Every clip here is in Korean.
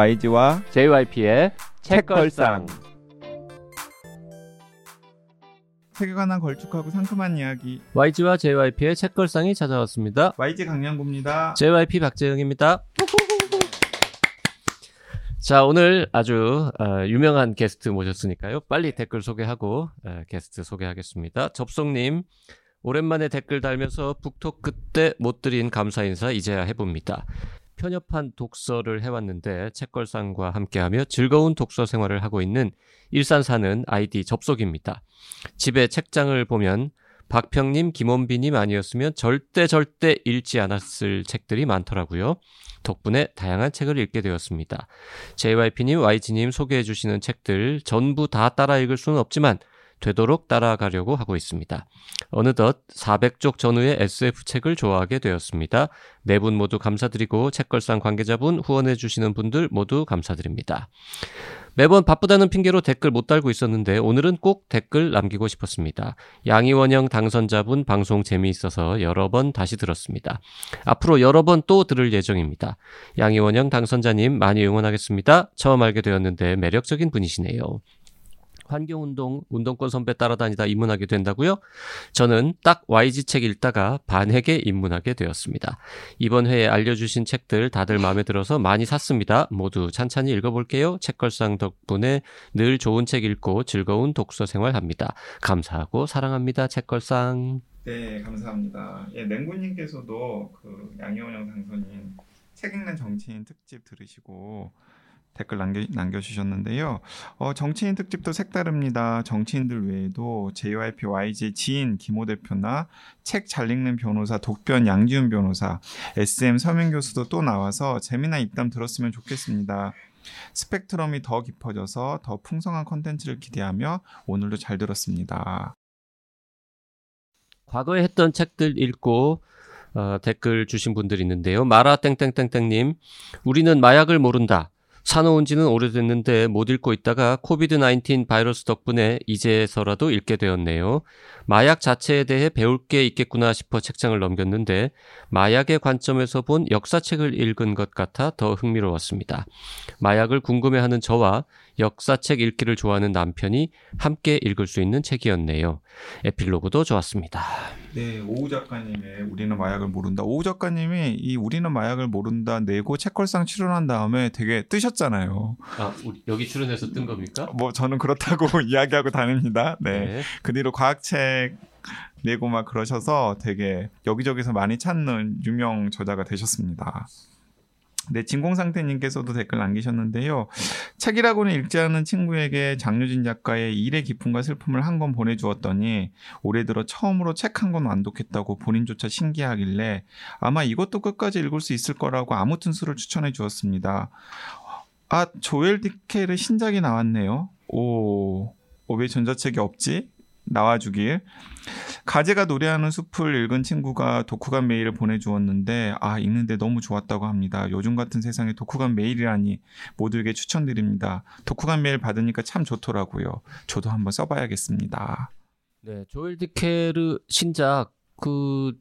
YG와 JYP의 책걸상. 책에 관한 걸쭉하고 상큼한 이야기 YG와 JYP의 책걸상이 찾아왔습니다. YG 강량구입니다. JYP 박재영입니다. 자, 오늘 아주 어, 유명한 게스트 모셨으니까요. 빨리 댓글 소개하고 어, 게스트 소개하겠습니다. 접속님, 오랜만에 댓글 달면서 북톡 그때 못 드린 감사 인사 이제야 해봅니다. 편협한 독서를 해왔는데 책걸상과 함께하며 즐거운 독서 생활을 하고 있는 일산 사는 아이디 접속입니다. 집에 책장을 보면 박평님, 김원비님 아니었으면 절대 절대 읽지 않았을 책들이 많더라고요. 덕분에 다양한 책을 읽게 되었습니다. JYP님, YG님 소개해 주시는 책들 전부 다 따라 읽을 수는 없지만 되도록 따라가려고 하고 있습니다. 어느덧 400쪽 전후의 SF 책을 좋아하게 되었습니다. 네 분 모두 감사드리고 책걸상 관계자분 후원해 주시는 분들 모두 감사드립니다. 매번 바쁘다는 핑계로 댓글 못 달고 있었는데 오늘은 꼭 댓글 남기고 싶었습니다. 양이원형 당선자분 방송 재미있어서 여러 번 다시 들었습니다. 앞으로 여러 번 또 들을 예정입니다. 양이원형 당선자님 많이 응원하겠습니다. 처음 알게 되었는데 매력적인 분이시네요. 환경운동, 운동권 선배 따라다니다 입문하게 된다고요? 저는 딱 YG 책 읽다가 반핵에 입문하게 되었습니다. 이번 회에 알려주신 책들 다들 마음에 들어서 많이 샀습니다. 모두 찬찬히 읽어볼게요. 책걸상 덕분에 늘 좋은 책 읽고 즐거운 독서 생활합니다. 감사하고 사랑합니다. 책걸상. 네 감사합니다. 예 냉구님께서도 그 양희원형 당선인 책 읽는 정치인 특집 들으시고 댓글 남겨, 남겨주셨는데요. 어, 정치인 특집도 색다릅니다. 정치인들 외에도 JYP YG 지인 김호 대표나 책 잘 읽는 변호사 독변 양지훈 변호사 SM 서민 교수도 또 나와서 재미난 입담 들었으면 좋겠습니다. 스펙트럼이 더 깊어져서 더 풍성한 컨텐츠를 기대하며 오늘도 잘 들었습니다. 과거에 했던 책들 읽고 어, 댓글 주신 분들이 있는데요. 마라 땡땡땡땡님, 우리는 마약을 모른다. 사놓은 지는 오래됐는데 못 읽고 있다가 코비드 19 바이러스 덕분에 이제서라도 읽게 되었네요. 마약 자체에 대해 배울 게 있겠구나 싶어 책장을 넘겼는데 마약의 관점에서 본 역사책을 읽은 것 같아 더 흥미로웠습니다. 마약을 궁금해하는 저와 역사책 읽기를 좋아하는 남편이 함께 읽을 수 있는 책이었네요. 에필로그도 좋았습니다. 네, 오우 작가님의 우리는 마약을 모른다. 오우 작가님이 이 우리는 마약을 모른다 내고 책걸상 출연한 다음에 되게 뜨셨잖아요. 아, 여기 출연해서 뜬 겁니까? 뭐 저는 그렇다고 이야기하고 다닙니다. 네. 그 뒤로 과학책 내고 막 그러셔서 되게 여기저기서 많이 찾는 유명 저자가 되셨습니다. 네, 진공상태님께서도 댓글 남기셨는데요. 책이라고는 읽지 않은 친구에게 장유진 작가의 일의 기쁨과 슬픔을 한 권 보내주었더니 올해 들어 처음으로 책 한 권 완독했다고 본인조차 신기하길래 아마 이것도 끝까지 읽을 수 있을 거라고 아무튼 수를 추천해 주었습니다. 아, 조엘 디켈의 신작이 나왔네요. 오, 어, 왜 전자책이 없지? 나와주길. 가재가 노래하는 숲을 읽은 친구가 독후감 메일을 보내주었는데 아 읽는데 너무 좋았다고 합니다. 요즘 같은 세상에 독후감 메일이라니 모두에게 추천드립니다. 독후감 메일 받으니까 참 좋더라고요. 저도 한번 써봐야겠습니다. 네, 조엘 디케르 신작 그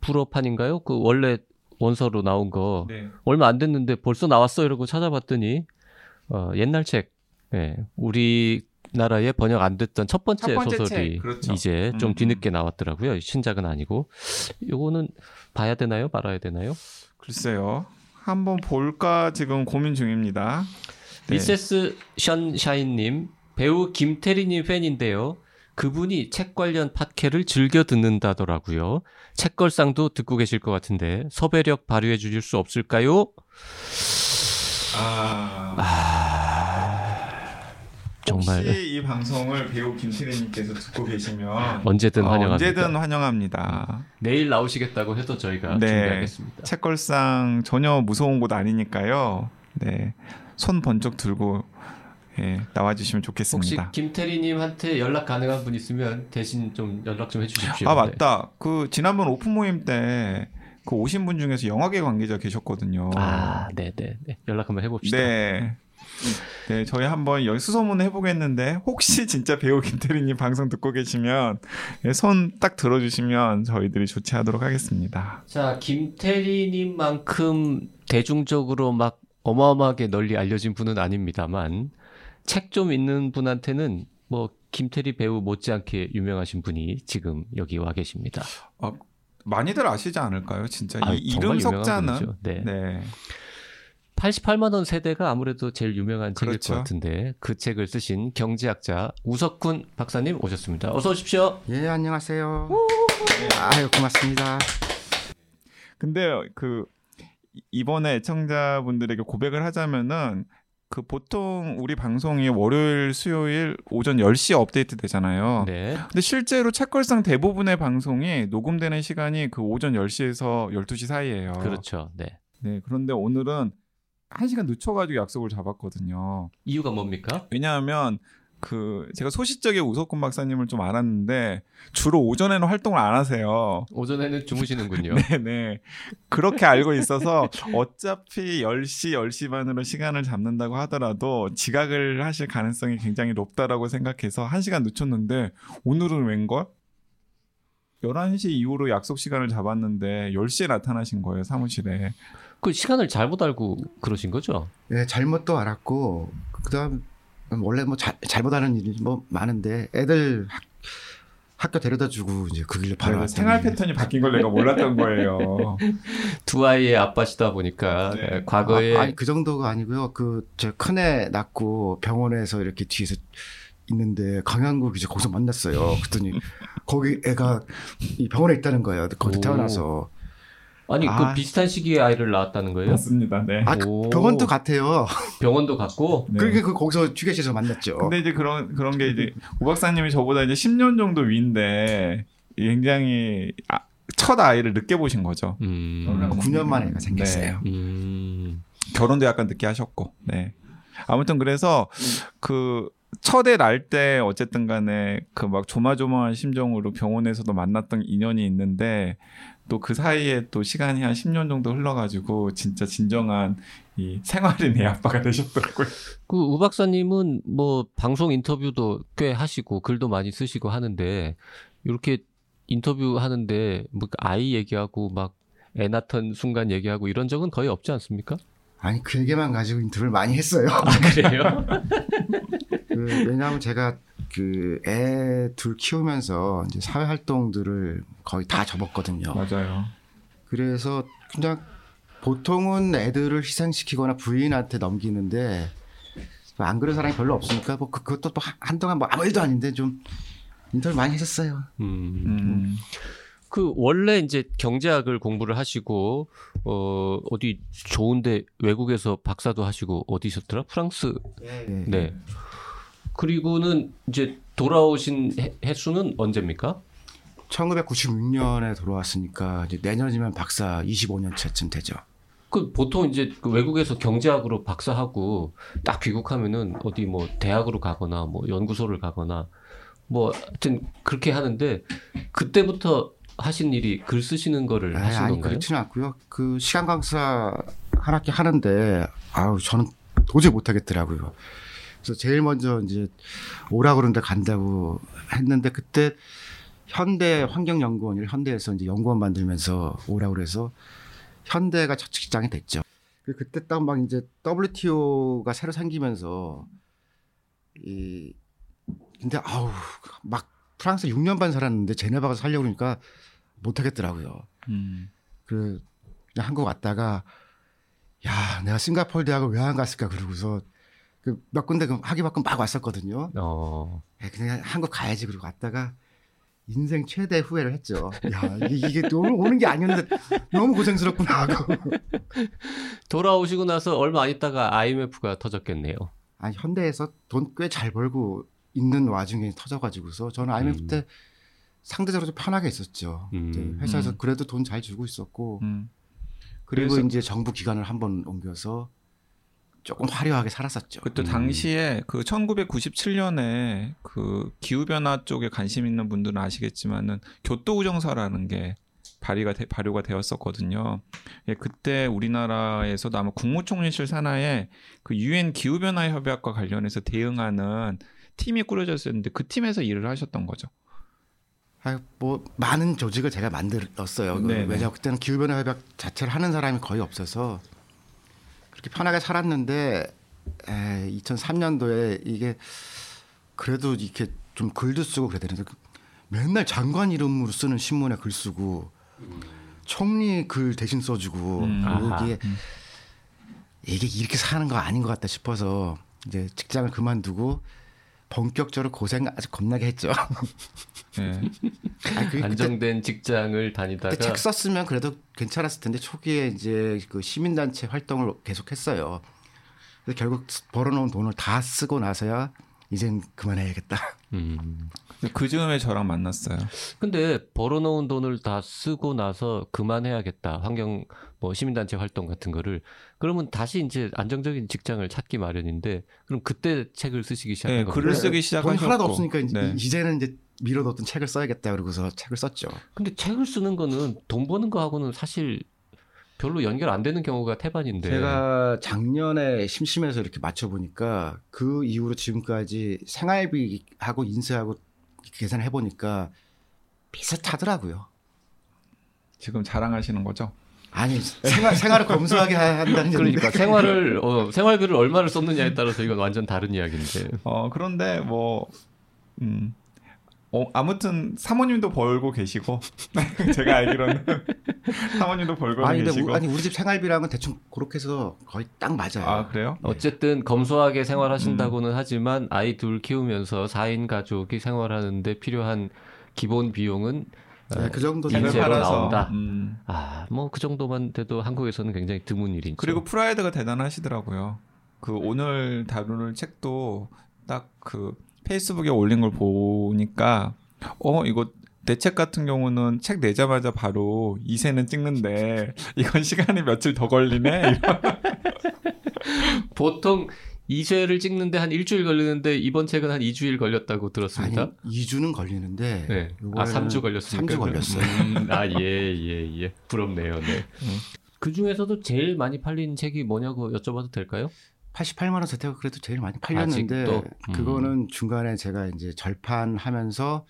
불어판인가요? 그 원래 원서로 나온 거 네. 얼마 안 됐는데 벌써 나왔어 이러고 찾아봤더니 어, 옛날 책, 네, 우리 나라에 번역 안 됐던 첫 번째, 첫 번째 소설이 책, 그렇죠. 이제 좀 음, 뒤늦게 나왔더라고요. 신작은 아니고 요거는 봐야 되나요? 말아야 되나요? 글쎄요. 한번 볼까 지금 고민 중입니다. 네. 미세스 션샤인님 배우 김태리님 팬인데요. 그분이 책 관련 팟캐를 즐겨 듣는다더라고요. 책걸상도 듣고 계실 것 같은데 섭외력 발휘해 주실 수 없을까요? 아, 아, 정말 혹시 이 방송을 배우 김태리님께서 듣고 계시면 언제든 어, 환영합니다. 언제든 환영합니다. 내일 나오시겠다고 해도 저희가 네. 준비하겠습니다. 책걸상 전혀 무서운 곳 아니니까요. 네, 손 번쩍 들고 예, 나와주시면 혹시 좋겠습니다. 김태리님한테 연락 가능한 분 있으면 대신 좀 연락 좀 해주십시오. 아 네. 맞다. 그 지난번 오픈 모임 때 그 오신 분 중에서 영화계 관계자 계셨거든요. 아, 네, 네, 네. 연락 한번 해봅시다. 네. 네, 저희 한번 여기 수소문 해보겠는데 혹시 진짜 배우 김태리님 방송 듣고 계시면 예, 손딱 들어주시면 저희들이 조치하도록 하겠습니다. 자, 김태리님만큼 대중적으로 막 어마어마하게 널리 알려진 분은 아닙니다만 책좀 읽는 분한테는 뭐 김태리 배우 못지않게 유명하신 분이 지금 여기 와 계십니다. 아, 많이들 아시지 않을까요? 진짜 아, 이 이름 석자는 네. 네. 88만 원 세대가 아무래도 제일 유명한 책일 그렇죠. 것 같은데 그 책을 쓰신 경제학자 우석훈 박사님 오셨습니다. 어서 오십시오. 예, 안녕하세요. 아유, 고맙습니다. 근데 그 이번에 애청자분들에게 고백을 하자면은 그 보통 우리 방송이 월요일, 수요일 오전 10시에 업데이트 되잖아요. 네. 근데 실제로 책걸상 대부분의 방송이 녹음되는 시간이 그 오전 10시에서 12시 사이예요. 그렇죠. 네. 네. 그런데 오늘은 1시간 늦춰가지고 약속을 잡았거든요. 이유가 뭡니까? 왜냐하면 그 제가 소시적인 우석훈 박사님을 좀 알았는데 주로 오전에는 활동을 안 하세요. 오전에는 주무시는군요. 네네. 그렇게 알고 있어서 어차피 10시, 10시 반으로 시간을 잡는다고 하더라도 지각을 하실 가능성이 굉장히 높다라고 생각해서 1 시간 늦췄는데 오늘은 웬걸? 11시 이후로 약속 시간을 잡았는데 10시에 나타나신 거예요, 사무실에. 그 시간을 잘못 알고 그러신 거죠? 네, 잘못도 알았고 그다음 원래 뭐 자, 잘못 하는 일이 뭐 많은데 애들 학, 학교 데려다 주고 이제 그 길로 바로 생활 패턴이 바뀐 걸 내가 몰랐던 거예요. 두 아이의 아빠시다 보니까 네. 네 과거에 아, 아니 그 정도가 아니고요. 그 저 큰애 낳고 병원에서 이렇게 뒤에서 있는데 강양국 이제 거기서 만났어요. 그랬더니 거기 애가 이 병원에 있다는 거예요. 거기 태어나서. 아니 그 아. 그 비슷한 시기에 아이를 낳았다는 거예요? 맞습니다. 네. 아 그 병원도 같아요. 병원도 같고. 네. 그러니까 그 거기서 휴게실에서 만났죠. 근데 이제 그런 그런 게 이제 오 박사님이 저보다 이제 10년 정도 위인데 굉장히 아, 첫 아이를 늦게 보신 거죠. 음. 9년 만에 생겼어요. 네. 음. 결혼도 약간 늦게 하셨고. 네. 아무튼 그래서 그 첫애 날 때 어쨌든 간에 그 막 조마조마한 심정으로 병원에서도 만났던 인연이 있는데 또 그 사이에 또 시간이 한 10년 정도 흘러가지고 진짜 진정한 이 생활의 내 아빠가 되셨더라고요. 그 우 박사님은 뭐 방송 인터뷰도 꽤 하시고 글도 많이 쓰시고 하는데 이렇게 인터뷰 하는데 뭐 아이 얘기하고 막 애 낳던 순간 얘기하고 이런 적은 거의 없지 않습니까? 아니 그 얘기만 가지고 인터뷰를 많이 했어요. 아, 그래요? 그, 왜냐하면 제가 그 애 둘 키우면서 이제 사회 활동들을 거의 다 접었거든요. 맞아요. 그래서 그냥 보통은 애들을 희생시키거나 부인한테 넘기는데 안 그런 사람이 별로 없으니까 뭐 그, 그것도 또 한동안 뭐 아무 일도 아닌데 좀 인터뷰 많이 했었어요. 음. 음. 그 원래 이제 경제학을 공부를 하시고 어 어디 좋은데 외국에서 박사도 하시고 어디셨더라? 프랑스. 네. 네. 그리고는 이제 돌아오신 해, 수는 언제입니까? 1996년에 돌아왔으니까 이제 내년이면 박사 25년 차쯤 되죠. 그 보통 이제 그 외국에서 경제학으로 박사하고 딱 귀국하면은 어디 뭐 대학으로 가거나 뭐 연구소를 가거나 뭐 하여튼 그렇게 하는데 그때부터 하신 일이 글 쓰시는 거를 아니, 하신 아니, 건가요? 그렇지는 않고요. 그 시간 강사 한 학기 하는데 아우 저는 도저히 못 하겠더라고요. 그래서 제일 먼저 이제 오라 그런데 간다고 했는데 그때 현대 환경연구원을 현대에서 이제 연구원 만들면서 오라 그래서 현대가 첫 직장이 됐죠. 그 그때 딱 막 이제 WTO가 새로 생기면서 이 근데 아우 막 프랑스 6년 반 살았는데 제네바 가서 살려고 그러니까 못 하겠더라고요. 음. 그 그냥 한국 왔다가 야 내가 싱가포르 대학을 왜 안 갔을까 그러고서 그 몇 군데 그 학위 받고 막 왔었거든요. 어. 네, 그냥 한국 가야지 그러고 갔다가 인생 최대 후회를 했죠. 야 이게, 이게 너무 오는 게 아니었는데 너무 고생스럽구나 하고. 돌아오시고 나서 얼마 안 있다가 IMF가 터졌겠네요. 아니 현대에서 돈 꽤 잘 벌고 있는 와중에 터져가지고서 저는 IMF 음. 때 상대적으로 좀 편하게 있었죠. 음. 회사에서 음. 그래도 돈 잘 주고 있었고 음. 그리고 이제 정부 기관을 한번 옮겨서 조금 화려하게 살았었죠. 그때 음. 당시에 그 1997년에 그 기후 변화 쪽에 관심 있는 분들은 아시겠지만은 교토 우정서라는 게 발의가 되, 발효가 되었었거든요. 예, 그때 우리나라에서도 아마 국무총리실 산하에 그 유엔 기후 변화 협약과 관련해서 대응하는 팀이 꾸려졌었는데 그 팀에서 일을 하셨던 거죠. 아, 뭐 많은 조직을 제가 만들었어요. 네, 네. 왜냐 그때는 기후 변화 협약 자체를 하는 사람이 거의 없어서 그렇게 편하게 살았는데 에, 2003년도에 이게 그래도 이렇게 좀 글도 쓰고 그래야 되는데 맨날 장관 이름으로 쓰는 신문에 글 쓰고 총리 글 대신 써주고 음. 아하. 이게 이게 이렇게 사는 거 아닌 것 같다 싶어서 이제 직장을 그만두고 본격적으로 고생 아주 겁나게 했죠. 예. 아, 그, 그때, 안정된 직장을 다니다가 책 썼으면 그래도 괜찮았을 텐데 초기에 이제 그 시민단체 활동을 계속했어요. 그래서 결국 벌어놓은 돈을 다 쓰고 나서야 이젠 그만해야겠다. 음. 그 즈음에 저랑 만났어요. 근데 벌어놓은 돈을 다 쓰고 나서 그만해야겠다. 환경 뭐 시민단체 활동 같은 거를 그러면 다시 이제 안정적인 직장을 찾기 마련인데 그럼 그때 책을 쓰시기 시작한 네, 거예요. 글을 쓰기 시작하셨고 하나도 없으니까 이제 네. 이제는 이제 밀어뒀던 책을 써야겠다 그러고서 책을 썼죠. 근데 책을 쓰는 거는 돈 버는 거하고는 사실 별로 연결 안 되는 경우가 태반인데. 제가 작년에 심심해서 이렇게 맞춰 보니까 그 이후로 지금까지 생활비하고 인쇄하고 계산을 해보니까 비슷하더라고요. 지금 자랑하시는 거죠? 아니 생활 생활을 검소하게 한다는 그러니까. 생활을 어, 생활비를 얼마를 썼느냐에 따라서 이건 완전 다른 이야기인데. 어 그런데 뭐 음. 어, 아무튼 사모님도 벌고 계시고 제가 알기로는 사모님도 벌고 아니 계시고 우, 아니 우리 집 생활비랑은 대충 그렇게 해서 거의 딱 맞아요. 아 그래요? 어쨌든 검소하게 음. 생활하신다고는 하지만 아이 둘 키우면서 4인 가족이 생활하는데 필요한 기본 비용은 어, 네, 그 정도 팔아서 나온다. 음. 아, 뭐 그 정도만 돼도 한국에서는 굉장히 드문 일이죠. 그리고 프라이드가 대단하시더라고요. 그 오늘 다루는 책도 딱 그 페이스북에 올린 걸 보니까 어 이거 내책 같은 경우는 책 내자마자 바로 이세는 찍는데 이건 시간이 며칠 더 걸리네. 보통 2쇄를 찍는데 한 일주일 걸리는데 이번 책은 한 2주일 걸렸다고 들었습니다. 아니 2주는 걸리는데 네. 아, 3주 걸렸습니까? 3주 걸렸어요. 음, 아, 예, 예, 예. 부럽네요, 네. 그 중에서도 제일 많이 팔린 책이 뭐냐고 여쭤봐도 될까요? 88만 원 세대가 그래도 제일 많이 팔렸는데 아직도? 음. 그거는 중간에 제가 이제 절판하면서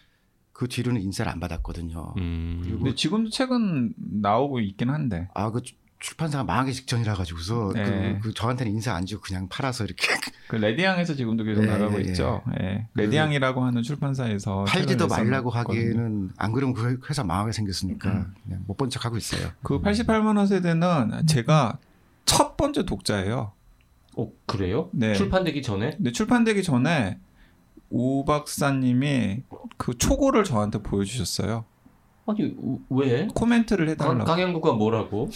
그 뒤로는 인세를 안 받았거든요. 음. 근데 지금도 책은 나오고 있긴 한데. 아 그 출판사가 망하기 직전이라 가지고서 네. 그, 그 저한테는 인세 안 주고 그냥 팔아서 이렇게 그 레디앙에서 지금도 계속 네, 나가고 예, 있죠. 예. 레디앙이라고 하는 출판사에서 팔지도 말라고. 하기에는 안 그러면 그 회사 망하게 생겼으니까 음. 그냥 못 본 척 하고 있어요. 그 88만 원 세대는 제가 첫 번째 독자예요. 어, 그래요? 네. 출판되기 전에? 근데 출판되기 전에 오 박사님이 그 초고를 저한테 보여주셨어요. 아니, 왜? 코멘트를 강, 해달라고. 강양구가 뭐라고?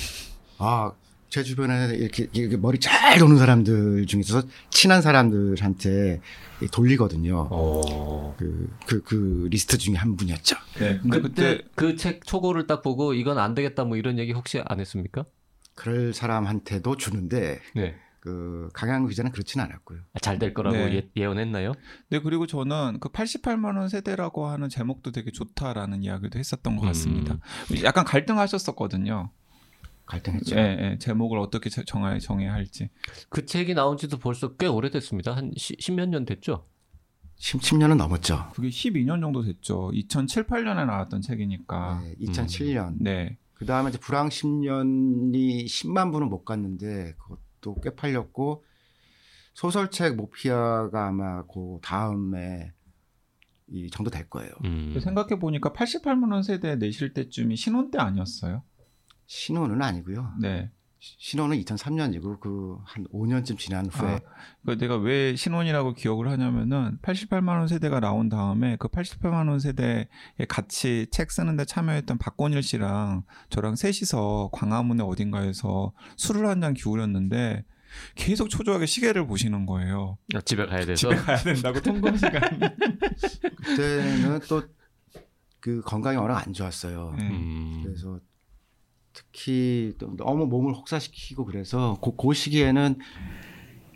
아, 제 주변에 이렇게, 이렇게 머리 잘 도는 사람들 중에서 친한 사람들한테 돌리거든요. 어. 그, 그, 그 리스트 중에 한 분이었죠. 네. 근데 그때 그때 그 책 초고를 딱 보고 이건 안 되겠다 뭐 이런 얘기 혹시 안 했습니까? 그럴 사람한테도 주는데, 네. 그, 강양구 기자는 그렇지는 않았고요. 잘될 거라고 네. 예, 예언했나요? 네 그리고 저는 그 88만 원 세대라고 하는 제목도 되게 좋다라는 이야기도 했었던 것 음. 같습니다. 약간 갈등하셨었거든요. 갈등했죠. 예, 예, 제목을 어떻게 제- 정해 정해야 할지. 그 책이 나온 지도 벌써 꽤 오래됐습니다. 한 십몇 년 됐죠? 10, 10 년은 넘었죠. 그게 12년 정도 됐죠. 2007, 8년에 나왔던 책이니까. 네, 2007년. 네. 그 다음에 이제 불황 10년이 10만 부는 못 갔는데, 그것도 꽤 팔렸고, 소설책 모피아가 아마 그 다음에 이 정도 될 거예요. 음. 생각해 보니까 88만 원 세대 내실 때쯤이 신혼 때 아니었어요? 신혼은 아니고요. 네. 신혼은 2003년이고 그 한 5년쯤 지난 후에 아, 그 내가 왜 신혼이라고 기억을 하냐면은 88만 원 세대가 나온 다음에 그 88만 원 세대에 같이 책 쓰는데 참여했던 박건일 씨랑 저랑 셋이서 광화문의 어딘가에서 술을 한 잔 기울였는데 계속 초조하게 시계를 보시는 거예요. 아, 집에 가야 돼서 집에 가야 된다고 통금 시간. 그때는 또 그 건강이 워낙 안 좋았어요. 네. 음. 그래서 특히 또 너무 몸을 혹사시키고 그래서 그, 그 시기에는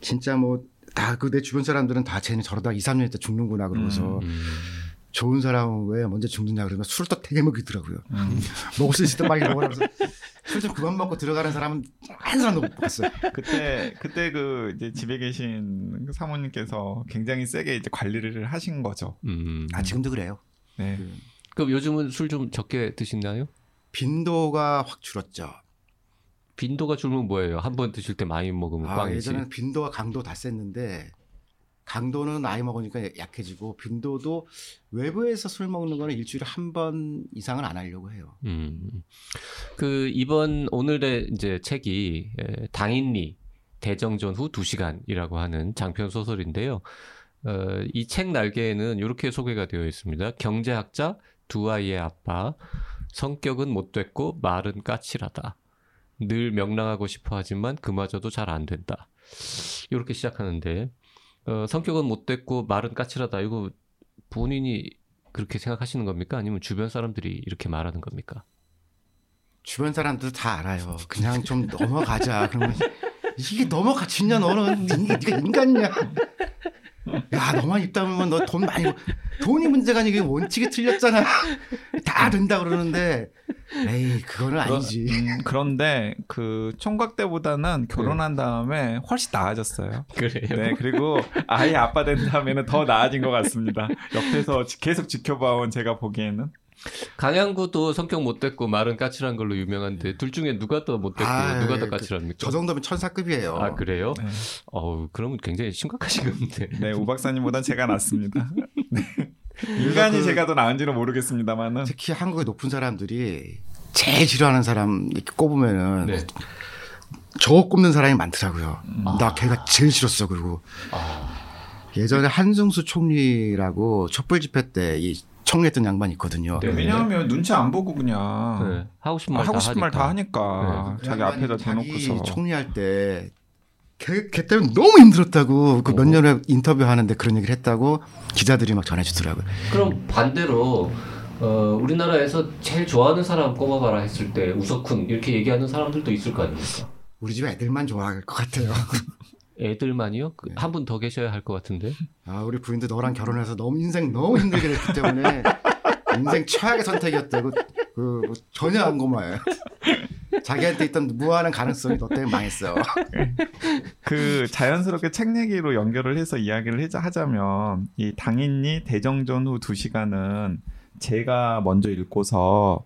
진짜 뭐 다 그 내 주변 사람들은 다 쟤는 저러다 2, 3년 있다 죽는구나 그러고서 음. 좋은 사람은 왜 먼저 죽느냐 그러면 술을 또 되게 먹이더라고요. 음. 먹을 수 있을 때 빨리 먹으라면서 술 좀 그만 먹고 들어가는 사람은 한 사람도 못 봤어요. 그때 그때 그 이제 집에 계신 그 사모님께서 굉장히 세게 이제 관리를 하신 거죠. 음. 아 지금도 그래요. 네. 그 그럼 요즘은 술 좀 적게 드시나요? 빈도가 확 줄었죠. 빈도가 줄면 뭐예요? 한 번 드실 때 많이 먹으면 아, 꽝이지. 예전에는 빈도와 강도 다 셌는데 강도는 나이 먹으니까 약해지고 빈도도 외부에서 술 먹는 거는 일주일에 한 번 이상은 안 하려고 해요. 음. 그 이번 오늘의 이제 책이 에, 당인리 대정전 후 2시간이라고 하는 장편 소설인데요. 어, 이 책 날개에는 이렇게 소개가 되어 있습니다. 경제학자, 두 아이의 아빠, 성격은 못됐고 말은 까칠하다. 늘 명랑하고 싶어 하지만 그마저도 잘 안 된다. 이렇게 시작하는데 어, 성격은 못됐고 말은 까칠하다. 이거 본인이 그렇게 생각하시는 겁니까? 아니면 주변 사람들이 이렇게 말하는 겁니까? 주변 사람들 다 알아요. 그냥 좀 넘어가자. 그러면 이게 넘어가 진냐 너는 네가 인간이야. 야 너만 입 다물면 너 돈 많이 돈이 문제가 아니고 원칙이 틀렸잖아. 다 된다 그러는데 에이 그거는 아니지. 음, 그런데 그 총각 때보다는 결혼한 다음에 훨씬 나아졌어요. 그래요. 네 그리고 아예 아빠 된 다음에는 더 나아진 것 같습니다. 옆에서 지- 계속 지켜봐온 제가 보기에는 강양구도 성격 못됐고 말은 까칠한 걸로 유명한데 둘 중에 누가 더 못됐고 아, 누가 더 그- 까칠합니까? 저 정도면 천사급이에요. 아 그래요? 네, 어우 그러면 굉장히 심각하신 건데. 네, 오 박사님보단 제가 낫습니다. 네. 인간이 그- 제가 더 나은지는 모르겠습니다만은 특히 한국의 높은 사람들이 제일 싫어하는 사람 이렇게 꼽으면은 네. 저 꼽는 사람이 많더라고요. 음. 나 걔가 제일 싫었어 그리고 아, 예전에 한승수 총리라고 촛불 집회 때이 총리했던 양반이 있거든요. 네. 왜냐하면 눈치 안 보고 그냥 네. 하고 싶은 아, 말 하고 말 다 하니까. 그 자기 앞에다 대놓고서 총리할 때 걔, 걔 때문에 너무 힘들었다고 그몇 오. 년에 인터뷰 하는데 그런 얘기를 했다고 기자들이 막 전해주더라고요. 그럼 반대로 어, 우리나라에서 제일 좋아하는 사람 꼽아봐라 했을 때 우석훈 이렇게 얘기하는 사람들도 있을 거 아닙니까? 우리 집 애들만 좋아할 것 같아요. 애들만이요? 그 네. 한분 더 계셔야 할 것 같은데. 아, 우리 부인도 너랑 결혼해서 너무 인생 너무 힘들게 됐기 때문에 인생 최악의 선택이었다고 그, 뭐 전혀 안 고마워요. 자기한테 있던 무한한 가능성이 너 때문에 망했어. 그 자연스럽게 책 얘기로 연결을 해서 이야기를 하자- 하자면 이 당인리 대정전 후 두 시간은 제가 먼저 읽고서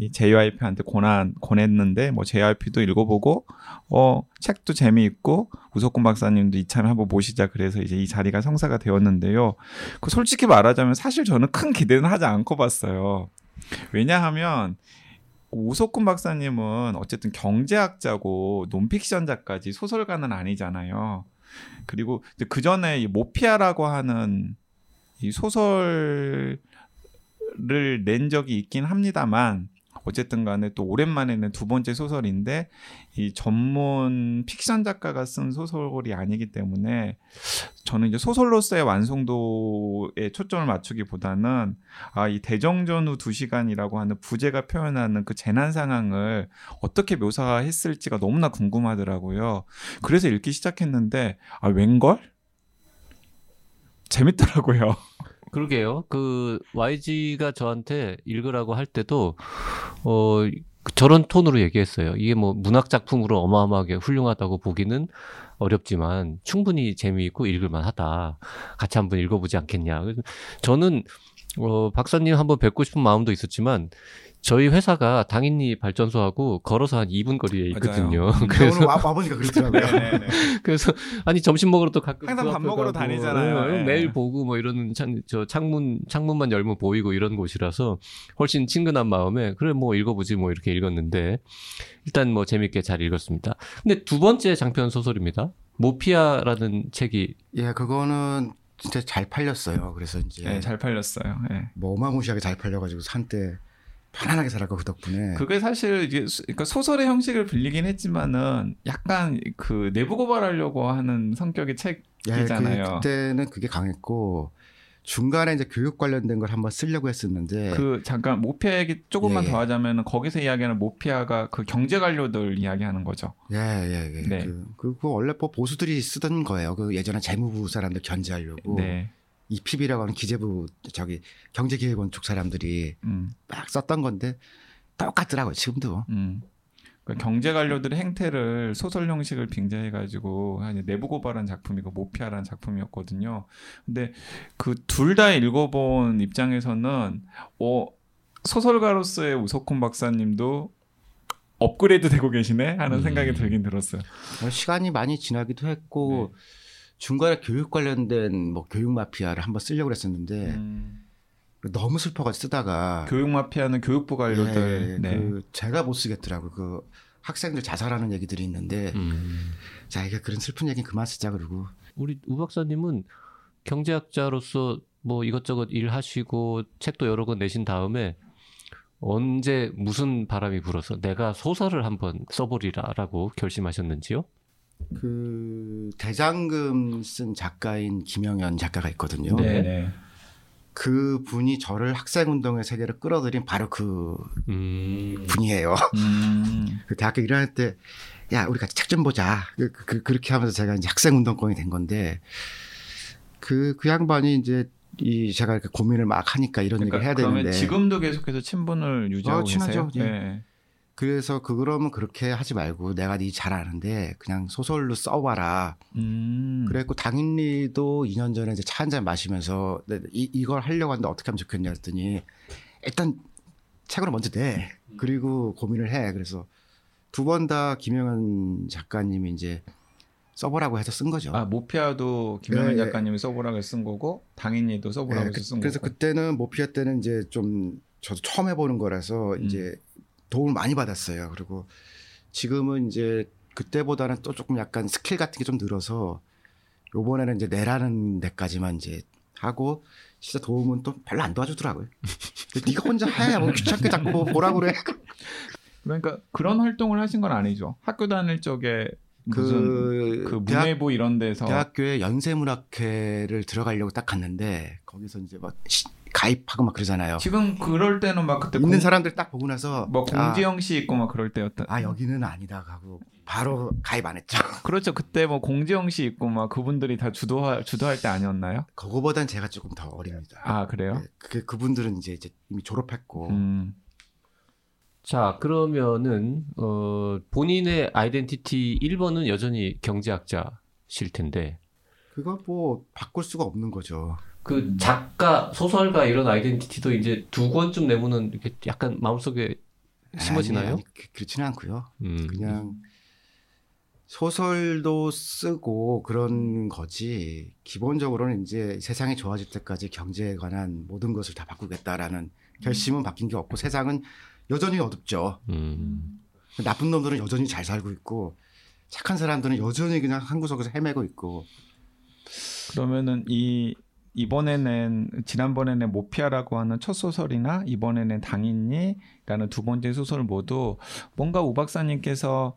이 JYP한테 권한 권했는데 뭐 JYP도 읽어보고 어 책도 재미있고 우석군 박사님도 이참에 한번 모시자 그래서 이제 이 자리가 성사가 되었는데요. 그 솔직히 말하자면 사실 저는 큰 기대는 하지 않고 봤어요. 왜냐하면 우석군 박사님은 어쨌든 경제학자고 논픽션 작가지 소설가는 아니잖아요. 그리고 그 전에 이 모피아라고 하는 이 소설 을 낸 적이 있긴 합니다만 어쨌든 간에 또 오랜만에 낸두 번째 소설인데 이 전문 픽션 작가가 쓴 소설이 아니기 때문에 저는 이제 소설로서의 완성도에 초점을 맞추기보다는 아 이 대정전 후 두 시간이라고 하는 부제가 표현하는 그 재난 상황을 어떻게 묘사했을지가 너무나 궁금하더라고요. 그래서 읽기 시작했는데 아 웬걸? 재밌더라고요. 그러게요. 그 YG가 저한테 읽으라고 할 때도 어 저런 톤으로 얘기했어요. 이게 뭐 문학 작품으로 어마어마하게 훌륭하다고 보기는 어렵지만 충분히 재미있고 읽을만하다. 같이 한번 읽어보지 않겠냐. 저는 어 박사님 한번 뵙고 싶은 마음도 있었지만 저희 회사가 당인리 발전소하고 걸어서 한 2분 거리에 있거든요. 오늘 그래서 와, 와보니까 그러더라고요. 네네네. 그래서 아니 점심 먹으러 또 가끔 항상 그 밥 먹으러 가고, 다니잖아요. 네, 예. 매일 보고 뭐 이러는 창, 저 창문 창문만 열면 보이고 이런 곳이라서 훨씬 친근한 마음에 그래 뭐 읽어보지 뭐 이렇게 읽었는데 일단 뭐 재밌게 잘 읽었습니다. 근데 두 번째 장편 소설입니다. 모피아라는 책이 예, 그거는 진짜 잘 팔렸어요. 그래서 이제 네, 잘 팔렸어요. 예. 뭐 어마무시하게 잘 팔려가지고 한때 편안하게 살았고 그 덕분에 그게 사실 이게 소- 그러니까 소설의 형식을 빌리긴 했지만은 약간 그 내부 고발하려고 하는 성격의 예, 책이잖아요. 그, 그때는 그게 강했고 중간에 이제 교육 관련된 걸 한번 쓰려고 했었는데 그 잠깐 모피아 얘기 조금만 예, 예. 더 하자면 거기서 이야기하는 모피아가 그 경제 관료들 이야기하는 거죠. 예, 예, 예. 네. 그, 그, 그 원래 뭐 보수들이 쓰던 거예요. 그 예전에 재무부 사람들 견제하려고 네. 이 PB라고 하는 기재부 저기 경제기획원 쪽 사람들이 음. 막 썼던 건데 똑같더라고요. 지금도. 음. 그 경제 관료들의 행태를 소설 형식을 빙자해 가지고 한 내부 고발한 작품이고 모피아라는 작품이었거든요. 근데 그 둘 다 읽어본 입장에서는 어 소설가로서의 우석훈 박사님도 업그레이드 되고 계시네 하는 음. 생각이 들긴 들었어요. 어, 시간이 많이 지나기도 했고 네. 중간에 교육 관련된 뭐 교육 마피아를 한번 쓰려고 그랬었는데 음. 너무 슬퍼가지고 쓰다가 교육 마피아는 교육부 관료들. 예, 네. 그 제가 못 쓰겠더라고 그 학생들 자살하는 얘기들이 있는데 음. 자 이게 그런 슬픈 얘기는 그만 쓰자 그러고 우리 우 박사님은 경제학자로서 뭐 이것저것 일하시고 책도 여러 권 내신 다음에 언제 무슨 바람이 불어서 내가 소설을 한번 써보리라라고 결심하셨는지요? 그 대장금 쓴 작가인 김영현 작가가 있거든요. 네. 네. 그 분이 저를 학생운동의 세계로 끌어들인 바로 그 음. 분이에요. 음. 그 대학교 1학년 때, 야, 우리 같이 책 좀 보자. 그, 그, 그렇게 하면서 제가 이제 학생운동권이 된 건데, 그, 그 양반이 이제, 이, 제가 이렇게 고민을 막 하니까 이런 그러니까 얘기를 해야 그러면 되는데. 지금도 계속해서 친분을 유지하고 어, 친하죠. 계세요? 예. 네. 그래서 그러면 그렇게 하지 말고 내가 네 잘 아는데 그냥 소설로 써봐라. 음. 그랬고 당인리도 2년 전에 이제 차 한 잔 마시면서 네, 이, 이걸 하려고 하는데 어떻게 하면 좋겠냐 했더니 일단 책으로 먼저 내. 그리고 고민을 해. 그래서 두 번 다 김영현 작가님이 이제 써보라고 해서 쓴 거죠. 아 모피아도 김영현 네, 작가님이 써보라고 해서 쓴 거고 당인이도 써보라고 네, 해서 그, 쓴 그래서 거고. 그때는 모피아 때는 이제 좀 저도 처음 해보는 거라서 음. 이제 도움을 많이 받았어요. 그리고 지금은 이제 그때보다는 또 조금 약간 스킬 같은 게 좀 늘어서 요번에는 이제 내라는 데까지만 이제 하고 진짜 도움은 또 별로 안 도와주더라고요. 네가 혼자 해. 뭐 귀찮게 자꾸 보라고 그래. 그러니까 그런 활동을 하신 건 아니죠. 학교 다닐 적에 그, 그 문예부 이런 데서 대학교에 연세문학회를 들어가려고 딱 갔는데 거기서 이제 막 시- 가입하고 막 그러잖아요. 지금 그럴 때는 막 그때 있는 공, 사람들 딱 보고 나서 뭐 아, 공지영 씨 있고 막 그럴 때였다. 아 여기는 아니다 하고 바로 가입 안 했죠. 그렇죠. 그때 뭐 공지영 씨 있고 막 그분들이 다 주도할 주도할 때 아니었나요? 그거보단 제가 조금 더 어립니다. 아 그래요? 네, 그 그분들은 이제, 이제 이미 졸업했고 음. 자, 그러면은 어, 본인의 아이덴티티 1번은 여전히 경제학자실 텐데 그거 뭐 바꿀 수가 없는 거죠. 그 음. 작가, 소설가 이런 아이덴티티도 이제 두 권쯤 내면은 이렇게 약간 마음속에 심어지나요? 아니, 아니, 그- 그렇지는 않고요. 음. 그냥 소설도 쓰고 그런 거지 기본적으로는 이제 세상이 좋아질 때까지 경제에 관한 모든 것을 다 바꾸겠다라는 결심은 바뀐 게 없고 세상은 여전히 어둡죠. 음. 나쁜 놈들은 여전히 잘 살고 있고 착한 사람들은 여전히 그냥 한 구석에서 헤매고 있고 그러면은 이 이번에 낸 지난번에 낸 모피아라고 하는 첫 소설이나 이번에 낸 당인이라는 두 번째 소설 모두 뭔가 우 박사님께서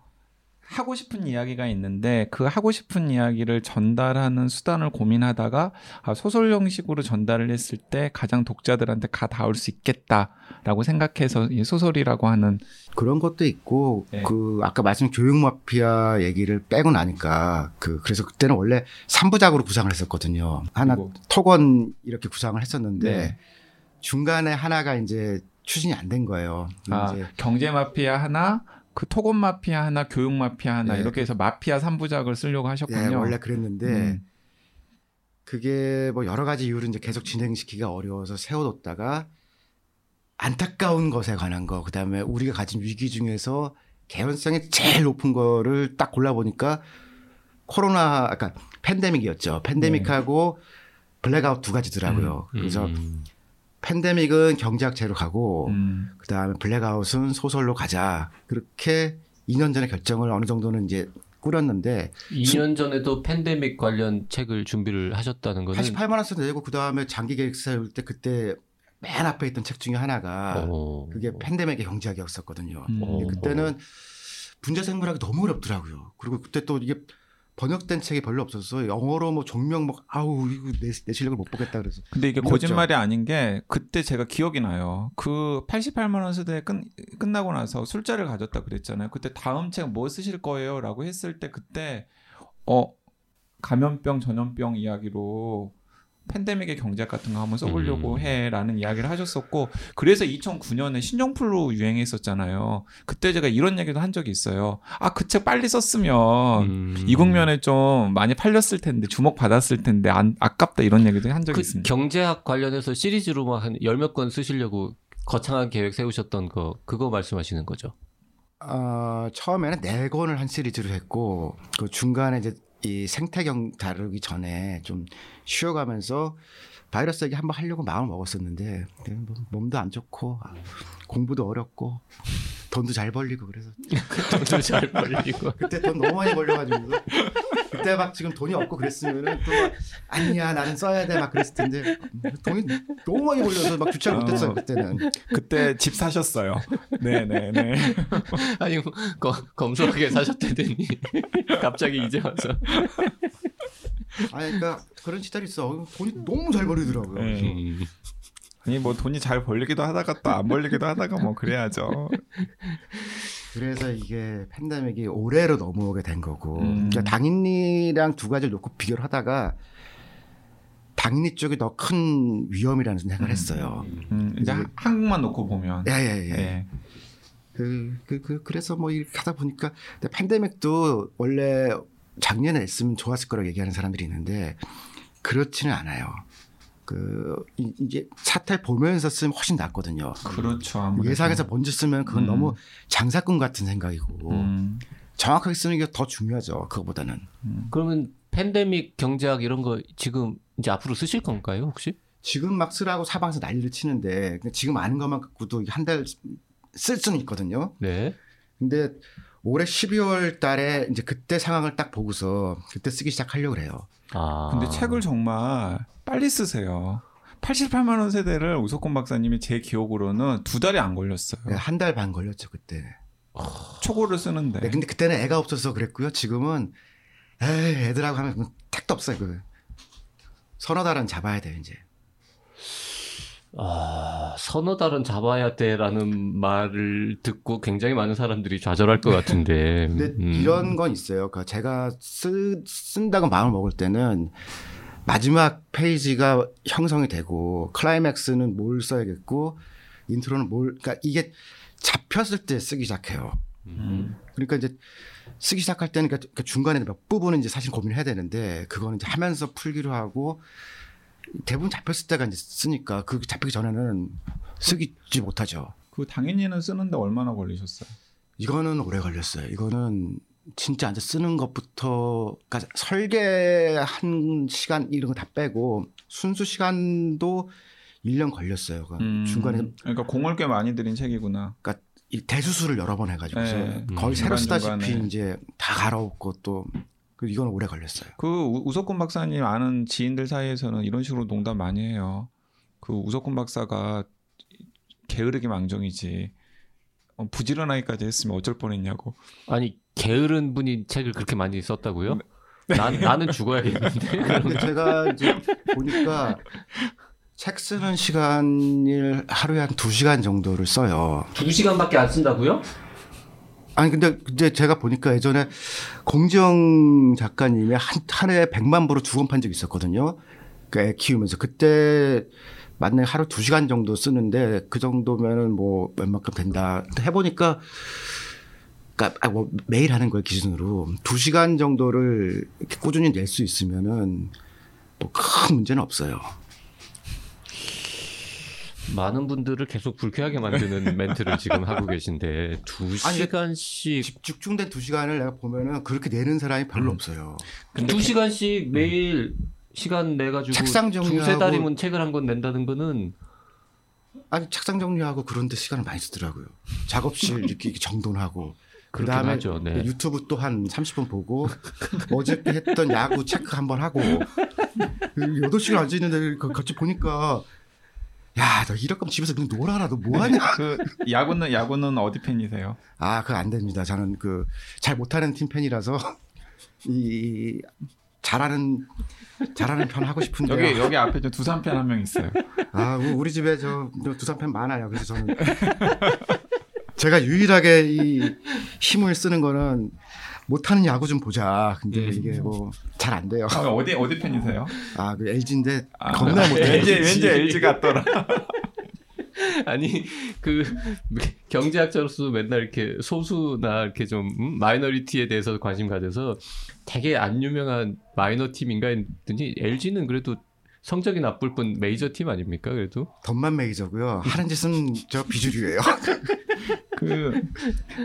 하고 싶은 이야기가 있는데 그 하고 싶은 이야기를 전달하는 수단을 고민하다가 아, 소설 형식으로 전달을 했을 때 가장 독자들한테 가 닿을 수 있겠다라고 생각해서 이 소설이라고 하는 그런 것도 있고 네. 그 아까 말씀 교육 마피아 얘기를 빼고 나니까 그 그래서 그때는 원래 3부작으로 구상을 했었거든요. 하나 그리고- 톡원 이렇게 구상을 했었는데 네. 중간에 하나가 이제 추진이 안 된 거예요. 아, 경제 마피아 하나 그 토건 마피아 하나 교육 마피아 하나 네. 이렇게 해서 마피아 3부작을 쓰려고 하셨군요. 예, 원래 그랬는데 음. 그게 뭐 여러 가지 이유로 이제 계속 진행시키기가 어려워서 세워뒀다가 안타까운 것에 관한 거, 그 다음에 우리가 가진 위기 중에서 개연성이 제일 높은 거를 딱 골라보니까 코로나, 아까 팬데믹이었죠. 팬데믹하고 블랙아웃 두 가지더라고요. 그래서 음. 팬데믹은 경제학 책으로 가고, 음. 그 다음에 블랙아웃은 소설로 가자. 그렇게 2년 전에 결정을 어느 정도는 이제 꾸렸는데, 2년 전에도 팬데믹 관련 책을 준비를 하셨다는 거는 88만 원 세대 내고 그 다음에 장기 계획서 세울 때 그때 맨 앞에 있던 책 중에 하나가 어. 그게 팬데믹의 경제학이었었거든요. 음. 그때는 분자 생물학이 너무 어렵더라고요. 그리고 그때 또 이게 번역된 책이 별로 없어서 영어로 뭐 종명 뭐 아우 이거 내, 내 실력을 못 보겠다 그래서 근데 이게 어렵죠. 거짓말이 아닌 게 그때 제가 기억이 나요. 그 88만 원 세대 끝 끝나고 나서 술자를 가졌다 그랬잖아요. 그때 다음 책 뭐 쓰실 거예요라고 했을 때 그때 어 감염병 전염병 이야기로 팬데믹의 경제학 같은 거 한번 써보려고 음. 해라는 이야기를 하셨었고 그래서 2009년에 신종플루 유행했었잖아요. 그때 제가 이런 얘기도 한 적이 있어요. 아 그 책 빨리 썼으면 음. 이 국면에 좀 많이 팔렸을 텐데 주목 받았을 텐데 안, 아깝다 이런 얘기도 한 적이 그 있습니다. 경제학 관련해서 시리즈로 막 한 열 몇 권 쓰시려고 거창한 계획 세우셨던 거 그거 말씀하시는 거죠. 어, 처음에는 네 권을 한 시리즈로 했고 그 중간에 이제 이 생태경 다루기 전에 좀 쉬어가면서 바이러스 얘기 한번 하려고 마음을 먹었었는데 뭐 몸도 안 좋고 공부도 어렵고 돈도 잘 벌리고 그래서 돈도 잘 벌리고 그때 돈 너무 많이 벌려가지고 그때 막 지금 돈이 없고 그랬으면은 또 아니야 나는 써야 돼 막 그랬을 텐데 돈이 너무 많이 벌려서 막 주차를 못했어요 그때는 그때 집 사셨어요. 네네네. 아니 뭐, 거, 검소하게 사셨다더니 갑자기 이제 와서 아니 그러니까 그런 시절이 있어 돈이 너무 잘 벌리더라고요 네. 음. 아니 뭐 돈이 잘 벌리기도 하다가 또 안 벌리기도 하다가 뭐 그래야죠. 그래서 이게 팬데믹이 올해로 넘어오게 된 거고 음. 그러니까 당인리랑 두 가지를 놓고 비교를 하다가 당인리 쪽이 더 큰 위험이라는 생각을 했어요. 음, 이제 하- 한국만 놓고 보면. 예예 예. 예. 그, 그, 그, 그래서 뭐 이렇게 하다 보니까 근데 팬데믹도 원래 작년에 했으면 좋았을 거라고 얘기하는 사람들이 있는데 그렇지는 않아요. 그 이- 이게 사태 보면서 쓰면 훨씬 낫거든요. 그렇죠. 아무래도. 예상해서 먼저 쓰면 그건 음. 너무 장사꾼 같은 생각이고 음. 정확하게 쓰는 게 더 중요하죠. 그거보다는. 그러면 팬데믹 경제학 이런 거 지금 이제 앞으로 쓰실 건가요 혹시? 지금 막 쓰라고 사방에서 난리를 치는데 지금 아는 것만 갖고도 한 달 쓸 수는 있거든요. 네. 근데 올해 12월 달에 이제 그때 상황을 딱 보고서 그때 쓰기 시작하려고 그래요. 아. 근데 책을 정말 빨리 쓰세요. 88만 원 세대를 우석권 박사님이 제 기억으로는 두 달이 안 걸렸어요. 한 달 반 걸렸죠 그때. 초고를 쓰는데. 네, 근데 그때는 애가 없어서 그랬고요. 지금은 에이, 애들하고 하면 뭐 택도 없어요. 그 서너 달은 잡아야 돼요 이제. 아, 서너 달은 잡아야 돼라는 말을 듣고 굉장히 많은 사람들이 좌절할 것 같은데. 근데 음. 이런 건 있어요. 그 제가 쓰, 쓴다고 마음을 먹을 때는 마지막 페이지가 형성이 되고 클라이맥스는 뭘 써야겠고 인트로는 뭘 그러니까 이게 잡혔을 때 쓰기 시작해요. 음. 그러니까 이제 쓰기 시작할 때는 그러니까 그 중간에 몇 부분은 이제 사실 고민을 해야 되는데 그거는 이제 하면서 풀기로 하고 대부분 잡혔을 때가 이제 쓰니까 그 잡히기 전에는 쓰기 못하죠. 그 당연히는 쓰는데 얼마나 걸리셨어요? 이거는 오래 걸렸어요. 이거는 진짜 앉아 쓰는 것부터 그러니까 설계한 시간 이런 거 다 빼고 순수 시간도 1년 걸렸어요. 그 음, 중간에 그러니까 공을 꽤 많이 들인 책이구나. 이 대수술을 여러 번 해가지고서 네. 거의 음, 새로. 쓰다시피 이제 다 갈아엎고 또그 이건 오래 걸렸어요. 그 우- 우석권 박사님 아는 지인들 사이에서는 이런 식으로 농담 많이 해요. 그 우석권 박사가 게으르기 망정이지. 어, 부지런하기까지 했으면 어쩔 뻔했냐고. 아니 게으른 분이 책을 그렇게 많이 썼다고요? 네. 난 나는 죽어야겠는데. 근데 제가 이제 보니까 책 쓰는 시간을 하루에 한두 시간 정도를 써요. 두 시간밖에 안 쓴다고요? 아니 근데 근데 제가 보니까 예전에 공지영 작가님이 한, 한 해에 100만 부로 두 권 판 적이 있었거든요. 그애 키우면서 그때 맞네 하루 두 시간 정도 쓰는데 그 정도면은 뭐 웬만큼 된다. 해보니까 그러니까 아, 뭐 매일 하는 걸 기준으로 두 시간 정도를 꾸준히 낼 수 있으면은 뭐 큰 문제는 없어요. 많은 분들을 계속 불쾌하게 만드는 멘트를 지금 하고 계신데 두 시간씩 집- 집중된 두 시간을 내가 보면은 그렇게 내는 사람이 별로 음. 없어요. 두 시간씩 매일 시간 내 가지고 책상 정리하고- 두세 달이면 책을 한 권 낸다는 거는 아니 책상 정리하고 그런데 시간을 많이 쓰더라고요. 작업실 이렇게, 정돈하고 그다음에 하죠. 네. 유튜브 또 한 30분 보고 어저께 했던 야구 체크 한번 하고 8시간 앉아 있는데 그 같이 보니까 야, 너 이럴 거면 집에서 그냥 놀아라. 너 뭐 하냐? 그 야구는 야구는 어디 팬이세요? 아, 그거 안 됩니다. 저는 그 잘 못하는 팀 팬이라서 이 잘하는 잘하는 편 하고 싶은데 여기 여기 앞에 저 두산 팬 한 명 있어요. 아, 우- 우리 집에 저 두산 팬 많아요. 그래서 저는 제가 유일하게 이 힘을 쓰는 거는 못하는 야구 좀 보자. 근데 음. 이게 뭐 잘 안 돼요. 아, 어디 어디 팬이세요? 아, 그 LG인데 아, 겁나 못해. 왠지 왠지 LG 같더라. 아니 그 경제학자로서 맨날 이렇게 소수나 이렇게 좀 음? 마이너리티에 대해서 관심 가져서 되게 안 유명한 마이너 팀인가 했더니 LG는 그래도 성적이 나쁠 뿐 메이저 팀 아닙니까 그래도 덤만 메이저고요. 하는 짓은 저 비주류예요. 그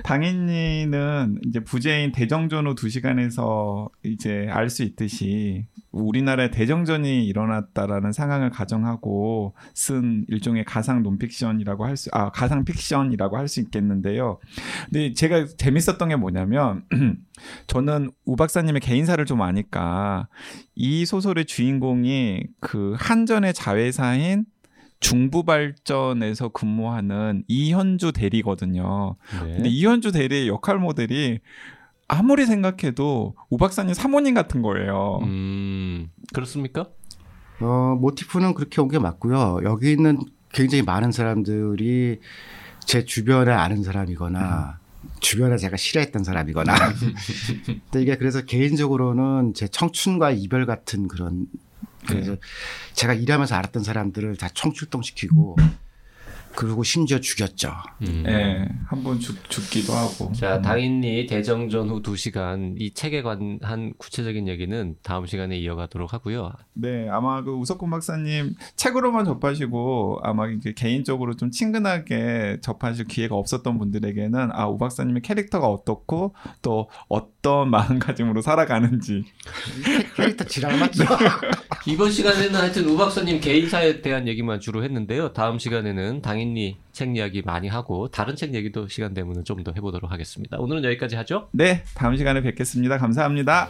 당인니는 이제 부재인 대정전후 두 시간에서 이제 알 수 있듯이 우리나라에 대정전이 일어났다라는 상황을 가정하고 쓴 일종의 가상 논픽션이라고 할 수, 아, 가상 픽션이라고 할 수 있겠는데요. 근데 제가 재밌었던 게 뭐냐면, 저는 우 박사님의 개인사를 좀 아니까 이 소설의 주인공이 그 한전의 자회사인 중부발전에서 근무하는 이현주 대리거든요. 네. 근데 이현주 대리의 역할 모델이 아무리 생각해도 우 박사님 사모님 같은 거예요. 음, 그렇습니까? 어, 모티프는 그렇게 온 게 맞고요. 여기 있는 굉장히 많은 사람들이 제 주변에 아는 사람이거나 주변에 제가 싫어했던 사람이거나. 근데 이게 그래서 개인적으로는 제 청춘과 이별 같은 그런 그래서 제가 일하면서 알았던 사람들을 다 총출동시키고 그리고 심지어 죽였죠. 음. 예, 한번 죽기도 하고. 자, 당인리 대정전 후 2시간 이 책에 관한 구체적인 얘기는 다음 시간에 이어가도록 하고요. 네, 아마 그 우석군 박사님 책으로만 접하시고 아마 이제 개인적으로 좀 친근하게 접하실 기회가 없었던 분들에게는 아, 우 박사님의 캐릭터가 어떻고 또 어떤 마음가짐으로 살아가는지 캐릭터 지랄 맞죠? 이번 시간에는 하여튼 우 박사님 개인사에 대한 얘기만 주로 했는데요. 다음 시간에는 당 인리 책 이야기 많이 하고 다른 책 얘기도 시간 되면 좀 더 해보도록 하겠습니다. 오늘은 여기까지 하죠. 네, 다음 시간에 뵙겠습니다. 감사합니다.